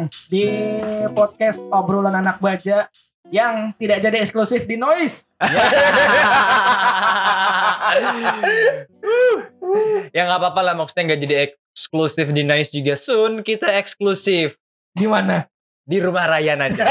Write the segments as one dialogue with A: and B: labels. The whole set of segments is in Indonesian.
A: datang di podcast obrolan anak baja yang tidak jadi eksklusif di Noise.
B: ya nggak apa-apa lah maksudnya nggak jadi eksklusif di Nice juga soon kita eksklusif
A: Di mana?
B: di rumah Ryan aja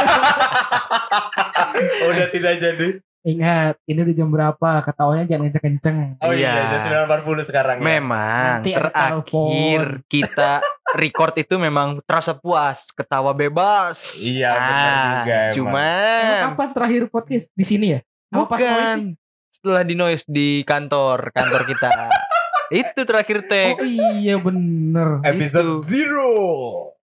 C: Udah tidak jadi.
A: Ingat, ini udah jam berapa? Ketawanya jangan kenceng-kenceng.
C: Oh iya,
B: Iya.
C: jam 9.40 sekarang ya.
B: memang
A: Nanti
B: terakhir kita record itu memang terasa puas ketawa bebas
C: Iya, benar juga emang.
A: Emang
B: cuman
A: kapan terakhir podcast di sini ya? Apa pas Noise
B: bukan setelah di noise di kantor kantor kita itu terakhir tag
A: Oh iya bener.
C: Episode
B: Itu.
C: zero.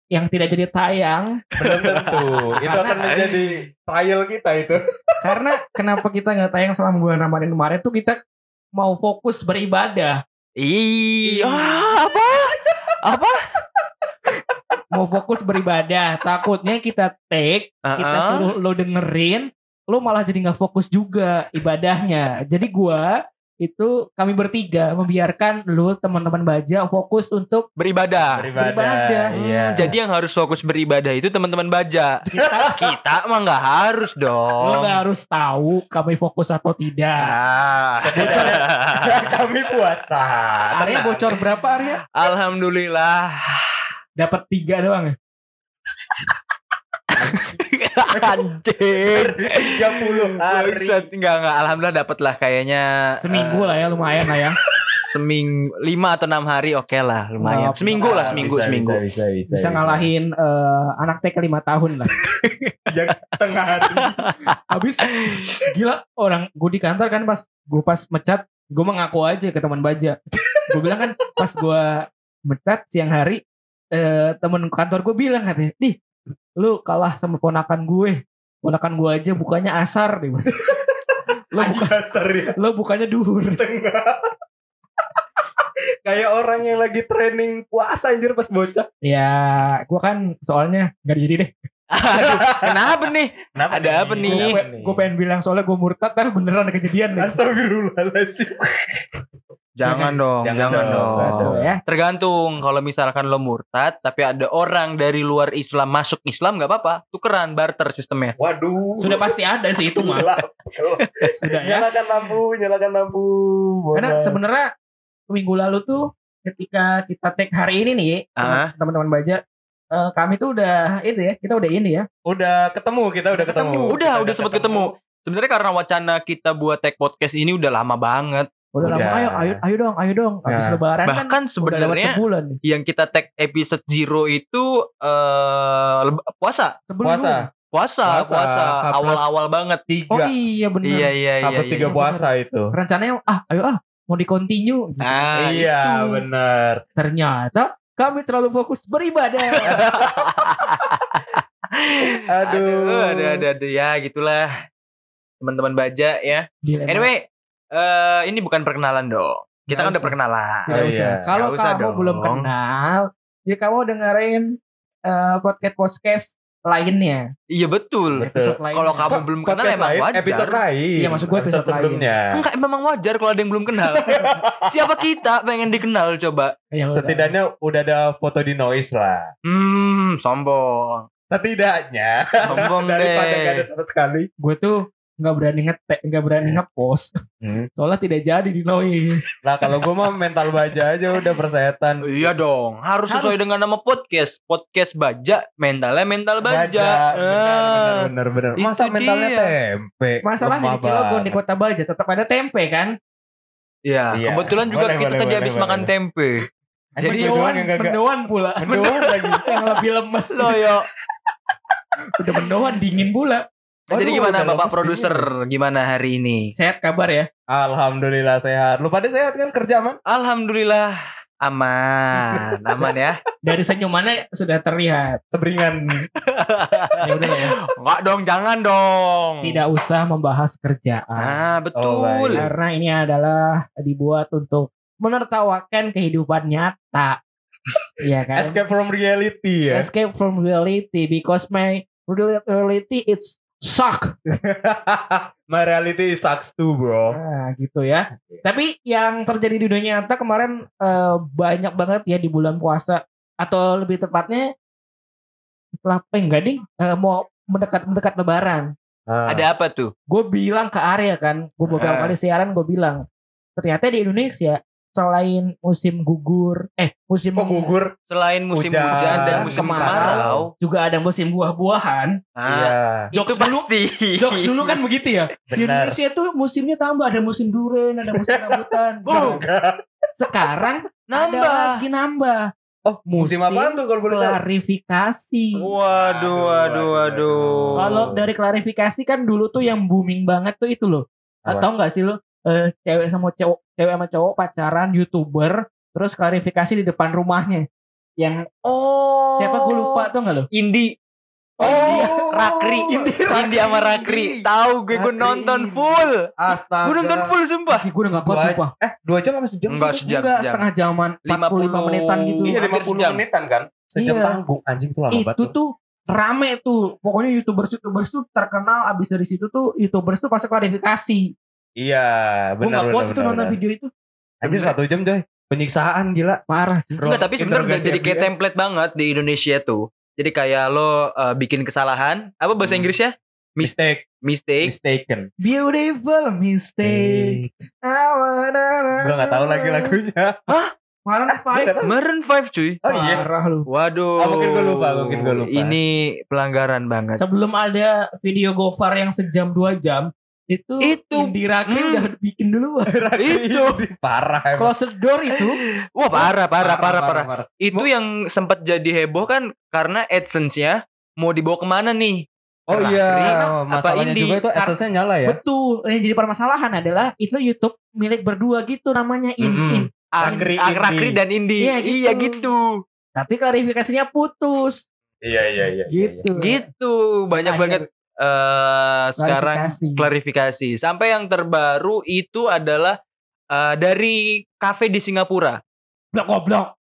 A: Yang tidak jadi tayang
C: Belum tentu. itu akan menjadi trial kita itu.
A: karena kenapa kita nggak tayang selama bulan Ramadan kemarin tuh kita mau fokus beribadah.
B: iya apa apa
A: Mau fokus beribadah. Takutnya kita take, kita
B: Uh-uh.
A: suruh lo dengerin, lo malah jadi nggak fokus juga ibadahnya. Jadi gua itu kami bertiga membiarkan lu teman-teman baja fokus untuk
B: beribadah
C: Beribadah.
A: Beribadah.
C: Iya.
B: jadi yang harus fokus beribadah itu teman-teman baja
A: kita
B: kita mah nggak harus
A: lo
B: dong
A: nggak harus tahu kami fokus atau tidak.
B: Ah.
C: kami puasa.
A: Arya bocor berapa Arya?
B: Alhamdulillah.
A: Dapat tiga doang ya?
B: Anjir.
C: 30 hari.
B: Enggak enggak alhamdulillah dapat lah kayaknya
A: Seminggu
B: eh,
A: lah ya lumayan lah ya.
B: seming lima atau enam hari oke lah lumayan.
A: Oh,
B: seminggu lah
C: Bisa,
B: seminggu
C: bisa,
B: seminggu.
C: Bisa, bisa, bisa,
A: Bisa ngalahin eh, anak TK lima tahun lah.
C: Yang tengah hari.
A: Habis gila orang gue di kantor kan pas gue pas mecat gue mengaku aja ke teman baja. Gue bilang kan pas gue mecat siang hari eh, temen kantor gue bilang katanya, "Di, lu kalah sama ponakan gue. Ponakan gue aja bukannya asar deh." lo bukan
C: Dasar ya.
A: lo bukannya duhur.
C: Setengah. Kayak orang yang lagi training puasa anjir pas bocah.
A: Ya, gue kan soalnya nggak jadi deh.
B: Aduh, kenapa nih?
C: Kenapa
B: Ada apa nih?
A: Gue pengen bilang soalnya gue murtad, kan beneran ada kejadian nih.
C: Astagfirullahaladzim.
B: Jangan, dong,
C: Jangan
B: jangan,
C: dong,
B: dong.
A: ya.
B: Tergantung kalau misalkan lo murtad tapi ada orang dari luar Islam masuk Islam nggak apa-apa. Tukeran barter sistemnya.
C: Waduh.
A: Sudah pasti ada sih itu mah. Sudah ya.
C: Nyalakan lampu, nyalakan lampu.
A: Karena sebenarnya minggu lalu tuh ketika kita take hari ini nih,
B: Ah.
A: teman-teman baja, eh, kami tuh udah itu ya, kita udah ini ya.
C: udah ketemu, kita udah ketemu.
A: Ketemu.
B: Udah, udah sempat ketemu. Sebenarnya karena wacana kita buat tag podcast ini udah lama banget.
A: Udah, lama
C: Udah.
A: ayo, ayo, ayo dong, ayo dong. Habis
C: Ya.
A: lebaran kan
B: Bahkan
A: lewat
B: sebenarnya
A: sebulan nih.
B: yang kita tag episode zero itu eh leb- puasa.
A: Sebelum
C: Puasa.
B: Puasa,
C: Puasa,
B: puasa, awal-awal banget.
C: Tiga.
A: Oh iya bener.
B: Iya, iya, iya.
C: Hapus
B: iya,
C: tiga
B: iya.
C: puasa itu.
A: Rencananya ah, ayo ah, mau di continue. Gitu.
B: Ah,
C: iya,
B: itu.
C: benar.
A: Ternyata kami terlalu fokus beribadah.
C: Aduh.
B: aduh, aduh, aduh, ya gitulah. Teman-teman baja ya.
A: Dilema.
B: Anyway, eh ini bukan perkenalan dong. Kita kan udah perkenalan.
A: Tidak
C: Oh,
A: usah.
C: iya.
A: Kalau kamu
B: dong.
A: belum kenal, ya kamu dengerin eh, podcast podcast lainnya.
B: Iya betul.
C: Betul.
A: Episode.
B: Kalau kamu
C: Kok
B: belum kenal emang
C: lain,
B: wajar.
C: Episode lain.
A: Iya, maksud gua episode lain.
C: sebelumnya.
B: Enggak, memang wajar kalau ada yang belum kenal. Siapa kita pengen dikenal coba?
A: Ya udah.
C: Setidaknya udah ada foto di noise lah.
B: Hmm, sombong.
C: Setidaknya.
B: Sombong
C: Daripada
B: deh.
C: gak ada sama sekali.
A: gue tuh nggak berani ngetek, nggak berani ngepost,
C: Hmm.
A: soalnya tidak jadi di noise.
C: Lah kalau gue mah mental baja aja udah persetan.
B: Iya dong, harus sesuai
A: Harus.
B: dengan nama podcast. Podcast baja, mentalnya mental baja.
C: Bener,
B: Ah.
C: bener, bener, bener. Masa
B: Itu
C: mentalnya
B: dia.
C: tempe.
A: Masalahnya di Cilegon di Kota Baja tetap ada tempe kan?
B: Iya,
C: Iya.
B: kebetulan juga
C: Boleh,
B: kita
C: boleh,
B: tadi
C: boleh,
B: habis
C: boleh,
B: makan
C: boleh.
B: tempe. Jadi
A: mendoan,
C: gak
A: mendoan pula.
C: Mendoan lagi.
A: yang lebih lemes.
B: Loyo.
A: Udah mendoan dingin pula.
B: Jadi
C: Waduh,
B: gimana Bapak produser? Gimana hari ini?
A: Sehat kabar ya?
C: Alhamdulillah sehat. Lu pada sehat kan kerja man?
B: Alhamdulillah aman, aman ya.
A: Dari senyumannya sudah terlihat.
C: Seberingan.
A: Ya udah ya.
B: Enggak dong, jangan dong.
A: Tidak usah membahas kerjaan.
B: Ah,
C: Oh,
B: betul.
C: baik.
A: Karena ini adalah dibuat untuk menertawakan kehidupan nyata. Iya kan?
C: Escape from reality ya.
A: Escape from reality because my real- reality it's suck.
C: My reality sucks too bro.
A: Nah, gitu ya. Tapi yang terjadi di dunia nyata kemarin eh, banyak banget ya di bulan puasa atau lebih tepatnya setelah eh, enggak ding eh, mau mendekat mendekat lebaran
C: Ah.
B: Ada apa tuh?
A: gue bilang ke Arya kan gue beberapa
C: Ah.
A: kali siaran gue bilang ternyata di Indonesia selain musim gugur eh musim
C: Kok gugur?
B: Selain musim
C: Hujan,
B: hujan, dan musim
A: kemarau.
B: kemarau.
A: juga ada musim buah-buahan
B: Ah,
C: Iya.
B: itu
A: Jokes dulu-
B: pasti.
A: jokes dulu kan begitu ya di. Indonesia tuh musimnya tambah ada musim durian ada musim rambutan
B: Oh.
A: sekarang ada
B: nambah.
A: lagi nambah
C: Oh, musim
A: Musim
C: apaan tuh kalau boleh tahu?
A: klarifikasi
B: Waduh, waduh, waduh.
A: kalau dari klarifikasi kan dulu tuh yang booming banget tuh itu loh atau enggak sih lo eh, cewek sama cowok cewek sama cowok pacaran youtuber terus klarifikasi di depan rumahnya yang
B: oh
A: siapa gue lupa tuh enggak lo
B: Indi.
C: Oh,
B: Rakri.
C: Indi,
B: Indi sama Rakri. Tahu gue gue
C: Rakri
B: nonton
C: Indi.
B: full.
C: Astaga.
B: Gue nonton full sumpah.
A: sih gue udah gak kuat sumpah
C: Eh, dua jam apa sejam?
B: Enggak
C: sih?
B: sejam,
A: enggak
B: sejam.
A: setengah jaman 45 menitan gitu
C: Iya,
B: Hampir
C: 50
B: sejam.
C: menitan kan? Sejam
A: Iya.
C: tanggung. Anjing tuh lama banget.
A: itu tuh rame tuh pokoknya youtubers youtubers tuh terkenal abis dari situ tuh youtubers tuh pasti klarifikasi
C: Iya,
A: gue
C: benar
A: gak
C: benar.
A: kuat itu nonton video itu
C: Anjir satu jam coy. Penyiksaan gila.
A: parah.
B: Enggak, tapi sebenarnya udah jadi kayak template banget di Indonesia tuh. Jadi kayak lo uh, bikin kesalahan, apa bahasa
C: Hmm.
B: Inggrisnya? Mis-
C: Mistake,
B: Mistake.
C: mistaken.
A: beautiful mistake wanna
C: Gue gak tahu lagi lagunya.
A: Maroon 5
B: Maroon 5 cuy.
C: Oh iya.
A: parah lu
B: Waduh.
C: Oh, mungkin gua lupa, mungkin gua lupa.
B: Ini pelanggaran banget.
A: sebelum ada video Gofar yang sejam dua jam itu
B: Itu.
A: Indira Krim
B: Hmm.
A: udah bikin dulu
B: Itu.
C: parah emang.
A: closed door itu
B: Wah, parah, parah, parah, parah. Itu yang sempat jadi heboh kan karena AdSense-nya mau dibawa ke mana nih?
C: Oh iya,
B: apa
C: masalahnya
B: Indi?
C: juga itu AdSense-nya nyala ya.
A: betul yang jadi permasalahan adalah itu YouTube milik berdua gitu namanya in, in.
C: Rakri,
B: Ah,
C: Indi.
B: Rakri dan Indi.
A: Iya, gitu.
B: Iya gitu.
A: tapi klarifikasinya putus
C: Iya iya iya.
A: gitu
B: Gitu. Banyak
A: Akhir
B: banget eh sekarang
A: klarifikasi.
B: klarifikasi. Sampai yang terbaru itu adalah eh, dari kafe di Singapura.
A: blok goblok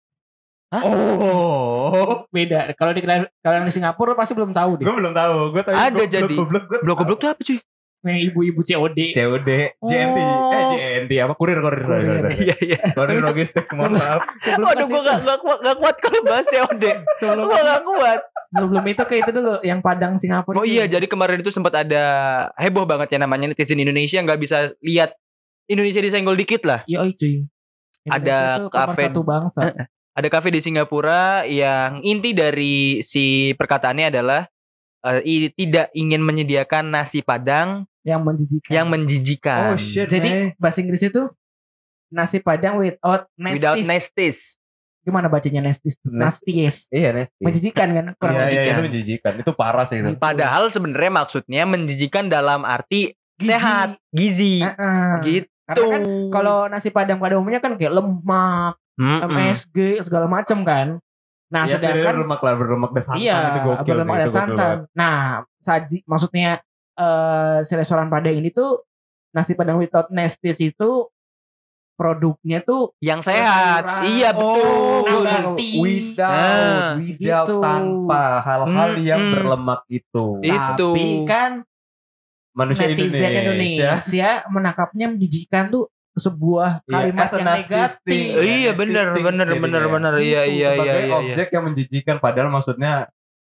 C: Oh,
A: beda kalau di kalau yang di Singapura pasti belum tahu deh
C: gue belum tahu. Gue tahu
B: Ada jadi.
C: Goblok
B: Blok goblok tuh apa cuy?
A: Yang ibu-ibu COD
C: COD, JNT,
B: Oh.
C: eh JNT apa kurir kurir sorry sorry.
B: Iya iya.
C: Kurir logistik, mohon maaf.
B: Waduh gue gak, gak, kuat, gak kuat kalau bahas COD.
A: sebelum
B: Gue gak kuat.
A: sebelum itu ke itu dulu yang Padang Singapura
B: Oh iya jadi kemarin itu sempat ada heboh banget ya namanya netizen Indonesia nggak bisa lihat Indonesia disenggol dikit lah.
A: Iya cuy.
B: Ada
A: Indonesia
B: kafe-
A: satu bangsa.
B: Ada kafe di Singapura yang inti dari si perkataannya adalah eh, i- tidak ingin menyediakan nasi padang
A: yang menjijikan.
B: yang menjijikan.
C: Oh shit.
A: Jadi
C: man.
A: bahasa Inggris itu nasi padang without nasties.
B: Without nestis.
A: Gimana bacanya nasties?
C: Nas-
A: Nasties.
C: Iya Nesti.
A: Menjijikan kan? Kurang
C: Iya iya
A: menjijikan.
C: itu menjijikan. Itu parah sih itu.
B: Padahal sebenarnya maksudnya menjijikan dalam arti
A: Gizi.
B: sehat, gizi.
A: Heeh.
B: Gitu.
A: Karena kan kalau nasi padang pada umumnya kan kayak lemak,
B: Mm-mm.
A: MSG segala macam kan. Nah,
C: Iya,
A: sedangkan
C: berlemak lah berlemak dan santan
A: iya,
C: itu gokil
A: berlemak
C: sih,
A: dan
C: itu gokil
A: santan.
C: banget.
A: Nah, saji maksudnya eh si restoran Padang ini tuh nasi padang without nasties itu produknya tuh
B: yang sehat.
A: Sayuran.
B: Iya betul.
A: Oh, nabati.
C: without
B: Nah,
C: without
A: gitu.
C: tanpa hal-hal
B: Mm,
C: yang
B: mm.
C: berlemak itu.
B: Itu.
A: tapi kan
C: Manusia
A: netizen
C: Indonesia.
A: Indonesia, menangkapnya menjijikan tuh sebuah
C: Iya,
A: kalimat
C: a
A: yang negatif.
B: Iya, bener,
C: jadinya.
B: bener, bener. Iya,
C: Gitu,
B: iya,
C: sebagai
B: iya, iya, iya.
C: objek yang menjijikan padahal maksudnya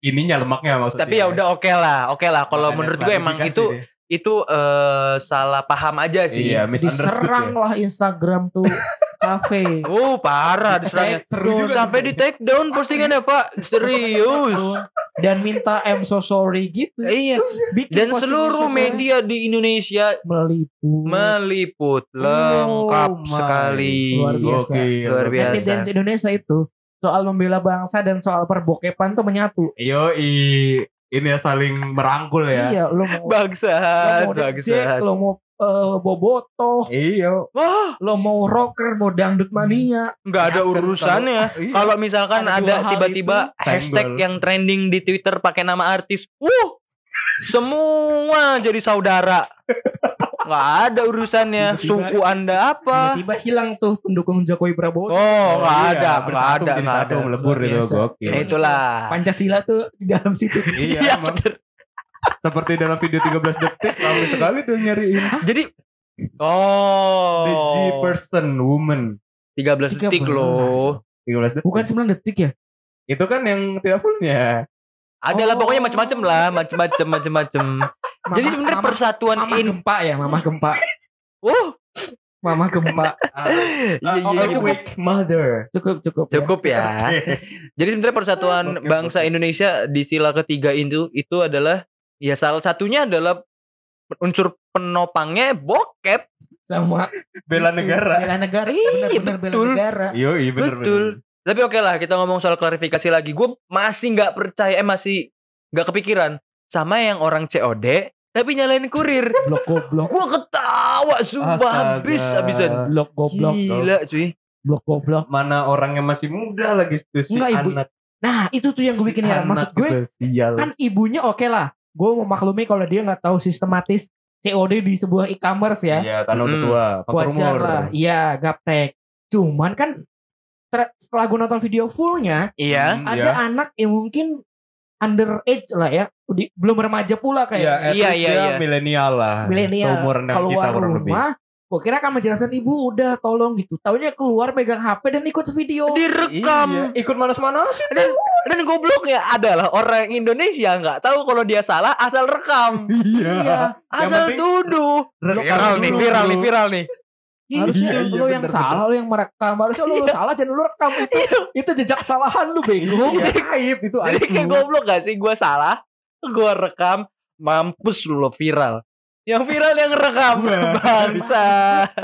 C: ininya lemaknya maksudnya.
B: Tapi ya udah oke lah, oke lah. Kalau menurut gue emang itu
C: deh.
B: itu eh, salah paham aja sih.
C: Iya,
A: Diserang
C: ya.
A: lah Instagram tuh kafe.
B: Oh parah diserangnya.
C: Seru juga
B: Sampai di take down postingannya Pak. Serius.
A: dan minta I'm so sorry gitu.
B: iya.
A: Bikin
B: Dan seluruh media di Indonesia
A: meliput.
B: meliput lengkap
C: my.
B: sekali.
A: Luar biasa.
C: Gokil.
B: Luar biasa.
A: Netizen Indonesia itu soal membela bangsa dan soal perbokepan tuh menyatu.
C: Yoi, ini ya saling merangkul ya.
A: Iya, lo mau lo
B: Bangsat,
A: mau
B: bangsat.
A: Jack, lo mau eh, bobotoh,
C: Iya.
B: Wah,
A: lo mau rocker, mau dangdut mania.
B: nggak ada
C: Masker
B: urusannya.
C: Iya.
B: Kalau misalkan
A: Ada
B: tiba-tiba hashtag
C: senggol.
B: yang trending di Twitter pakai nama artis, wuh, semua jadi saudara. Nggak ada urusannya.
A: Tiba-tiba-
B: Suku anda apa?
A: Tiba-tiba hilang tuh pendukung Jokowi Prabowo.
B: Oh, nggak
C: iya,
B: ada, nggak
C: bersatu
B: ada, nggak
C: melebur itu gokil.
B: Ya itulah.
A: Pancasila tuh di dalam situ.
C: Iya,
B: Iya,
C: emang. Seperti dalam video 13 detik ramai sekali tuh nyariin
B: Jadi, oh,
C: the G person woman
B: 13 detik loh.
C: 13 detik.
A: Bukan 9 detik ya?
C: Itu kan yang tidak fullnya.
B: Adalah
A: Oh.
B: pokoknya macam-macam lah, macam-macam macam-macam. Jadi sebenarnya persatuan
A: Mama
B: in
A: gempa ya, mama gempa.
B: Oh,
A: Mama gempa.
B: iya iya
A: cukup.
C: weak mother.
A: Cukup cukup. ya.
B: cukup ya. Jadi sebenarnya persatuan
C: Oke,
B: bangsa
C: oke.
B: Indonesia di sila ketiga itu itu adalah ya salah satunya adalah unsur penopangnya bokep.
A: Sama
C: Bela negara.
A: Bela negara.
B: Iya,
A: Benar-benar bela
B: betul.
A: negara.
C: Iya, iya bener
B: Betul.
C: bener.
B: Tapi oke lah kita ngomong soal klarifikasi lagi. Gue masih nggak percaya, eh masih nggak kepikiran sama yang orang COD tapi nyalain kurir.
A: Blok goblok.
B: Gue ketawa sumpah
C: Astaga.
B: habis habisan.
A: Blok goblok.
B: Gila cuy.
A: Blok goblok.
C: Mana orang yang masih muda lagi tuh si
A: Enggak, Ibu.
C: anak.
A: Nah, itu tuh yang gue bikin ya. Maksud gue
C: sial.
A: kan ibunya oke lah. Gue memaklumi kalau dia nggak tahu sistematis COD di sebuah e-commerce ya.
C: Iya, karena udah tua,
A: Wajar
C: umur.
A: lah. Iya, gaptek. Cuman kan setelah gue nonton video fullnya,
B: Iya.
C: Hmm,
A: ada
C: iya.
A: anak yang mungkin underage lah ya. Di- belum remaja pula
C: Iya,
A: kayak
C: at
B: Iya, iya,
C: dia
B: iya.
C: milenial lah.
A: milenial
C: Seumuran dengan kita
A: keluar
C: kurang lebih.
A: rumah. Gue kira akan menjelaskan ibu udah tolong gitu. Taunya keluar megang HP dan ikut video.
B: Direkam.
C: Iya, ikut manas-manasin.
B: Dan dan gobloknya adalah orang Indonesia nggak tahu kalau dia salah asal rekam.
C: Iya.
A: Iya.
B: Asal
C: penting
B: tuduh.
C: rekam
B: Viral nih, viral nih, viral nih.
A: Harusnya
C: Iya, iya,
A: lo yang
C: bener,
A: salah, lo yang merekam. Harusnya lo, lo salah, jangan lo rekam itu. itu jejak kesalahan lu bego.
C: Iya, aib itu
B: Jadi
C: aib.
B: kayak goblok gak sih gue salah, gue rekam, mampus lu lo viral. Yang viral yang rekam bangsa.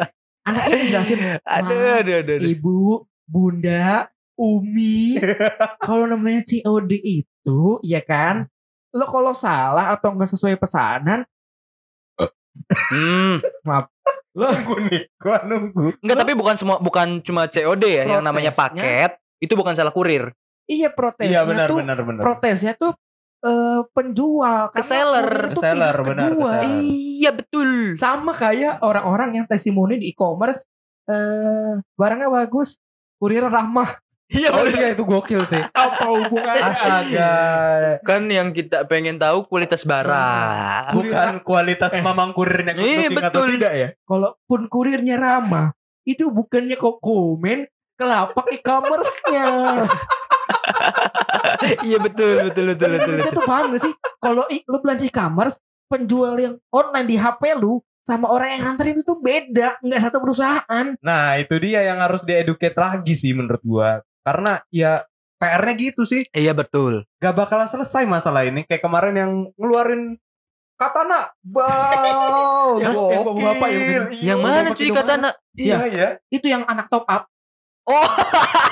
A: Anak ini jelasin,
B: Aduh, aduh, aduh, aduh.
A: ibu, bunda, umi. kalau namanya COD itu, ya kan, lo kalau salah atau nggak sesuai pesanan,
B: Hmm.
C: Nunggu nih, gua nunggu.
B: Enggak, tapi bukan semua, bukan cuma COD ya, yang namanya
A: Protesnya.
B: paket. Itu bukan salah kurir.
A: iya protesnya
C: Iya benar
A: tuh,
C: benar benar.
A: protesnya tuh eh, penjual,
B: Ke
A: karena
B: seller.
C: Ke seller, benar, ke
A: kedua.
C: seller.
B: Iya betul.
A: Sama kayak orang-orang yang testimoni di e-commerce, eh barangnya bagus, kurir ramah.
B: Iya
C: Oh
B: betul.
C: iya itu gokil sih.
A: Apa hubungannya?
C: Astaga.
B: Kan yang kita pengen tahu kualitas barang.
C: Bukan kualitas
A: Eh.
C: mamang kurirnya
B: Iya,
C: looking atau
B: betul.
C: tidak ya?
A: Kalaupun kurirnya ramah, itu bukannya kok komen ke lapak e-commerce-nya.
B: Iya betul betul betul betul.
A: Saya
B: betul.
A: tuh paham gak sih? Kalau lu belanja e-commerce, penjual yang online di HP lu sama orang yang nganterin itu tuh beda, nggak satu perusahaan.
C: Nah itu dia yang harus dieducate lagi sih menurut gua. Karena ya PR-nya gitu sih.
B: Iya betul.
C: Gak bakalan selesai masalah ini. Kayak kemarin yang ngeluarin katana. Wow,
A: Yang- yang bapak-bapak yang
C: Iya.
B: Yang mana
A: Bapak
B: cuy katana?
C: Iya ya.
A: Itu yang anak top up.
B: Oh,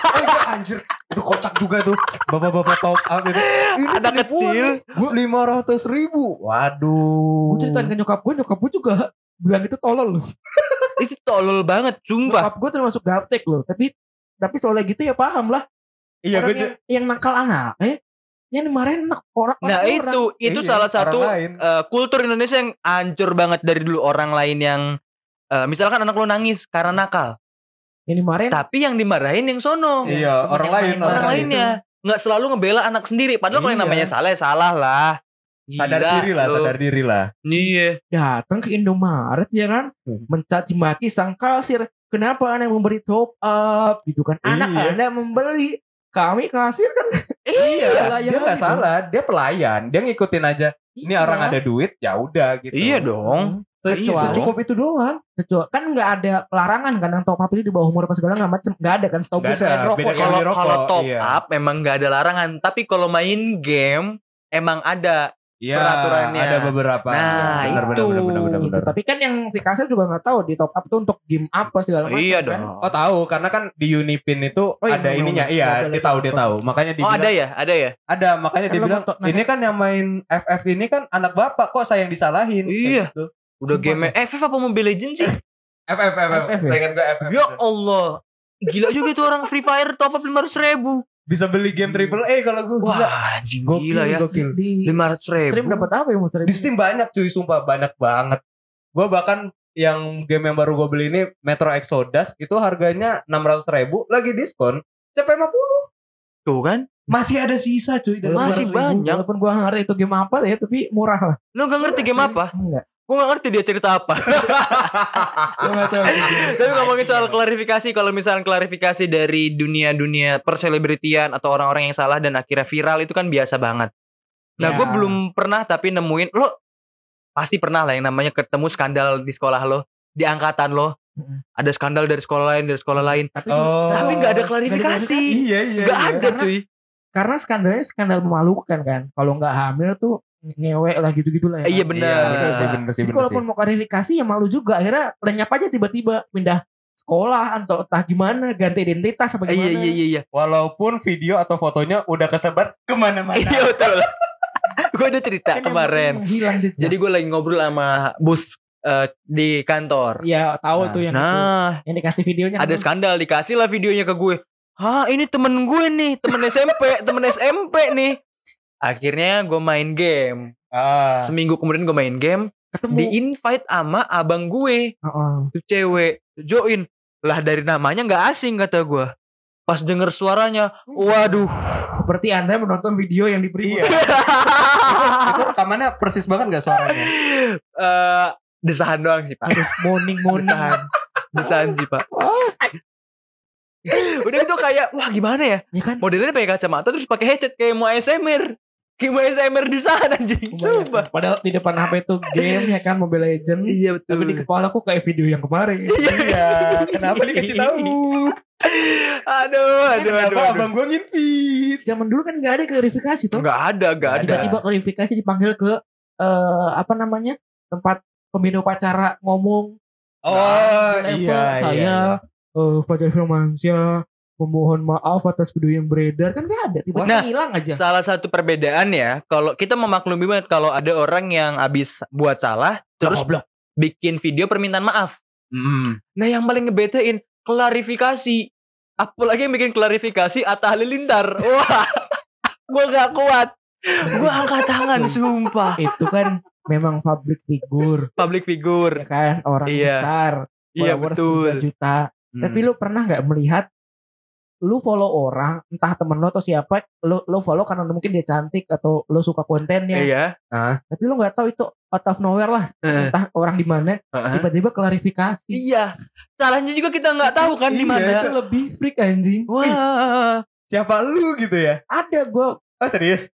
C: Oh iya anjir. Itu kocak juga tuh. Bapak-bapak top up itu. Ini
B: Anak
C: penipuan
B: kecil.
C: nih. Lima ratus ribu. Waduh.
A: Gue ceritain ke nyokap gue, nyokap gue juga bilang itu tolol loh.
B: itu tolol banget, sumpah.
A: Nyokap gue termasuk gaptek loh. Tapi tapi soalnya gitu ya paham lah.
C: Iya
A: orang
C: gue
A: yang, yang nakal anak, eh, yang dimarahin anak orang.
B: Nah
A: orang.
B: itu itu
C: Iya,
B: salah satu
C: orang
B: eh, kultur Indonesia yang hancur banget dari dulu orang lain yang eh, misalkan anak lu nangis karena nakal,
A: yang dimarahin
B: tapi yang dimarahin yang sono,
C: Iya, orang lain,
B: orang
A: bareng
B: lainnya nggak selalu ngebela anak sendiri. Padahal kalau yang
C: Iya.
B: namanya salah ya salah lah.
C: sadar
B: Gila,
C: diri lah, sadar diri lah.
B: Iya.
A: datang ke Indomaret ya kan
C: Hmm.
A: mencaci maki sang kasir kenapa anda memberi top up gitu kan anak
C: Iya.
A: anda membeli kami kasir kan
C: Iya,
A: pelayan
C: dia nggak
A: gitu.
C: salah, dia pelayan, dia ngikutin aja. Ini
A: Iya.
C: orang ada duit, ya udah gitu.
B: Iya dong.
A: Kecuali-
C: Secukup itu doang.
A: Kecuali kan nggak ada larangan kan yang top up itu di bawah umur apa segala nggak macem nggak ada kan setahu gue selain rokok
B: Kalau top
C: iya.
B: up memang nggak ada larangan, tapi kalau main game emang ada.
C: Iya,
B: Peraturannya.
C: ada beberapa.
B: Nah,
C: Benar, benar,
B: itu.
C: benar, benar, benar,
A: Gitu.
C: benar.
A: tapi kan yang si kasir juga nggak tahu di top up itu untuk game apa segala macam
B: Iya
A: kan.
B: dong.
C: Oh tahu, karena kan di Unipin itu
A: Oh, iya,
C: ada
A: benar,
C: ininya. Iya,
A: Benar,
C: dia tahu, dia tahu. Makanya
B: Oh
C: dibilang
B: ada ya, ada ya.
C: ada, makanya
A: Kan
C: dia bilang ini kan yang main FF ini kan anak bapak kok saya yang disalahin.
B: Iya.
C: gitu.
B: Udah game FF apa Mobile Legends sih?
C: FF, FF,
A: FF ya?
C: Saya ingat gue FF.
B: Ya Allah. Gila juga itu orang Free Fire top up 500 ribu.
C: Bisa beli game triple A kalau gue gila.
B: Wah anjing
C: Gokil,
B: gila ya.
C: gokil.
A: di
B: 500 ribu.
A: stream dapat apa ya mau
C: Di Steam banyak cuy, sumpah banyak banget. Gue bahkan yang game yang baru gue beli ini Metro Exodus itu harganya 600 ribu lagi diskon cepet 50
B: Tuh kan.
C: masih ada sisa cuy dari
B: Masih
C: 200 ribu.
B: banyak.
A: walaupun gua nggak ngerti itu game apa ya tapi murah lah
B: Lu gak ngerti game apa?
A: enggak
B: Gue gak ngerti dia cerita apa.
A: tahu.
B: Tapi ngomongin soal klarifikasi, kalau misalnya klarifikasi dari dunia-dunia perselebritian atau orang-orang yang salah dan akhirnya viral itu kan biasa banget. Nah,
A: Ya.
B: gue belum pernah tapi nemuin lo pasti pernah lah yang namanya ketemu skandal di sekolah lo, di angkatan lo. Ada skandal dari sekolah lain, dari sekolah lain.
A: Tapi
C: Oh.
B: Tapi nggak ada klarifikasi.
C: Iya iya.
B: Gak
C: iya.
B: ada
A: Karena-
B: cuy.
A: karena skandalnya skandal memalukan kan. Kalau nggak hamil tuh ngewek lah gitu-gitu lah ya.
B: Iya benar.
C: Iya, bener sih, bener sih,
A: Jadi
C: bener
A: kalaupun
C: sih.
A: mau klarifikasi ya malu juga. Akhirnya lenyap aja tiba-tiba pindah sekolah atau entah gimana ganti identitas apa
B: Eh,
A: gimana.
B: Iya iya iya iya.
C: Walaupun video atau fotonya udah kesebar ke mana-mana.
B: Iya betul. gue ada cerita
A: Kan yang
B: kemarin.
A: Hilang jejak.
B: Jadi gue lagi ngobrol sama bos eh, di kantor.
A: ya tahu
C: Nah,
A: tuh yang itu.
B: Nah,
A: yang dikasih videonya
B: ada
A: kan.
B: skandal dikasih lah videonya ke gue. Hah, ini temen gue nih, temen SMP, temen SMP nih. Akhirnya gue main game.
C: Ah.
B: Seminggu kemudian gue main game,
A: ketemu.
B: di invite sama abang gue,
A: Heeh.
B: tuh cewek, join. Lah dari namanya nggak asing kata gue. Pas denger suaranya, waduh.
A: Seperti Anda menonton video yang diberi
C: Iya. itu rekamannya persis banget gak suaranya?
B: Eh, desahan doang sih pak.
A: Aduh, morning morning.
B: Desahan, desahan sih pak. Udah itu kayak, wah gimana ya?
A: Ya kan?
B: Modelnya pakai kacamata terus pakai headset kayak mau ASMR. Kayak ASMR di sana anjing. Sumpah.
A: Padahal di depan HP itu game ya kan Mobile Legend.
B: Iya betul.
A: Tapi di kepala aku kayak video yang kemarin.
C: Iya. Kenapa dikasih tahu?
B: aduh, aduh,
C: Kenapa
B: aduh, aduh.
C: abang gue nginvit?
A: Zaman dulu kan nggak ada klarifikasi tuh.
B: Enggak ada, enggak ada.
A: Tiba-tiba klarifikasi dipanggil ke eh apa namanya tempat pembina upacara ngomong.
C: Oh
A: Level
C: iya
A: saya
C: iya.
A: eh Fajar Firmansyah memohon maaf atas video yang beredar kan nggak ada tiba-tiba
B: Nah,
A: hilang aja
B: Salah satu perbedaan ya, kalau kita memaklumi banget kalau ada orang yang habis buat salah terus
A: goblok
B: bikin video permintaan maaf.
C: Mm.
B: Nah, yang paling ngebetain klarifikasi. Apalagi yang bikin klarifikasi Atta Halilintar. Wah. gua gak kuat. Gua angkat tangan sumpah.
A: itu kan memang public figure
B: Public figure.
A: ya kan orang
B: Iya.
A: besar
B: Iya betul.
A: 3 juta
C: Hmm.
A: tapi lu pernah nggak melihat lu follow orang entah temen lo atau siapa lu lu follow karena mungkin dia cantik atau lu suka kontennya
B: Iya.
A: tapi lu nggak tahu itu out of nowhere lah
B: Eh.
A: entah orang di mana
B: Heeh.
A: tiba-tiba klarifikasi
B: Iya. Salahnya juga kita nggak tahu kan di
C: Iya,
B: mana.
A: itu lebih freak anjing
B: Wah.
C: Siapa lu gitu ya?
A: ada gue
C: Oh serius?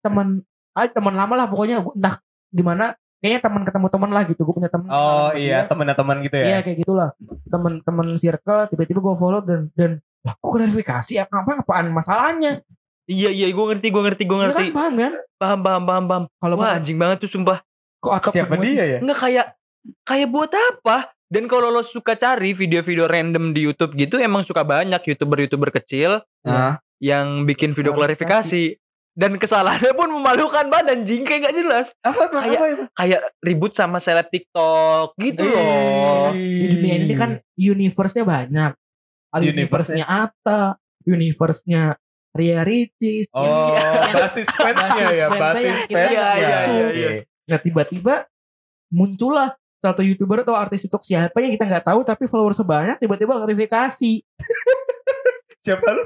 A: teman ah teman lama lah pokoknya gua entah gimana kayaknya teman ketemu teman lah gitu gue punya teman
C: Oh iya
A: dia.
C: temen-temen gitu
A: iya
C: ya?
A: kayak gitulah teman-teman circle tiba-tiba gue follow dan dan lah kok klarifikasi apa apa apaan masalahnya
B: Iya iya gue ngerti gue ngerti gue
A: Iya
B: ngerti.
A: kan paham kan
B: Paham paham paham paham.
A: kalau
B: Wah anjing banget tuh sumpah.
A: kok atau
C: Siapa dia ya?
B: Enggak kayak kayak buat apa? Dan kalau lo suka cari video-video random di YouTube gitu emang suka banyak YouTuber-YouTuber kecil
C: Ah.
B: yang bikin video
A: Klarifikasi.
B: klarifikasi. Dan kesalahannya pun memalukan banget anjing kayak gak jelas.
C: Apa apa
B: Kayak-
C: apa? apa?
B: Kayak ribut sama seleb TikTok gitu loh.
A: di dunia ini kan universe-nya banyak universe-nya Atta universe-nya Ria Ricis
C: Oh,
A: yang-
C: basis fansnya ya, basis fansnya.
B: nggak
C: Iya,
B: masuk.
C: iya.
A: Nah tiba-tiba muncullah satu youtuber atau artis TikTok siapa yang kita nggak tahu tapi followers sebanyak tiba-tiba klarifikasi.
C: Siapa lu?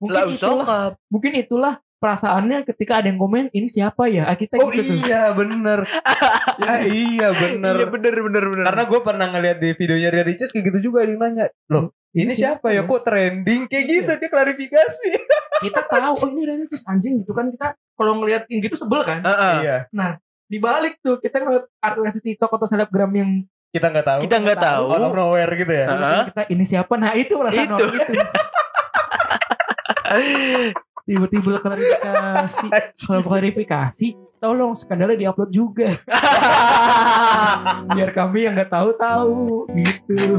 A: Mungkin
B: Lah
A: itulah,
B: usokap.
A: mungkin itulah perasaannya ketika ada yang komen ini siapa ya? Ah, kita
C: Oh
A: gitu tuh.
C: iya bener. ah, iya bener.
B: Iya bener bener bener.
C: Karena gue pernah ngeliat di videonya Ria Ricis kayak gitu juga ada yang nanya. Loh ini
A: Ini
C: siapa ya?
A: siapa
C: Kok trending kayak gitu? Dia klarifikasi.
A: Kita tahu oh ini Ria Ricis anjing gitu kan kita kalau ngeliatin gitu sebel kan.
B: Heeh.
C: Iya.
A: Di balik tuh kita ngeliat artis TikTok atau selebgram yang
C: Kita nggak tahu.
B: Kita nggak tahu.
C: Out of nowhere gitu ya.
B: Heeh.
A: kita ini siapa? Nah itu perasaan
B: Itu.
A: itu. Tiba-tiba klarifikasi. Kalau klarifikasi, tolong skandalnya diupload juga. Biar kami yang nggak tahu tahu gitu.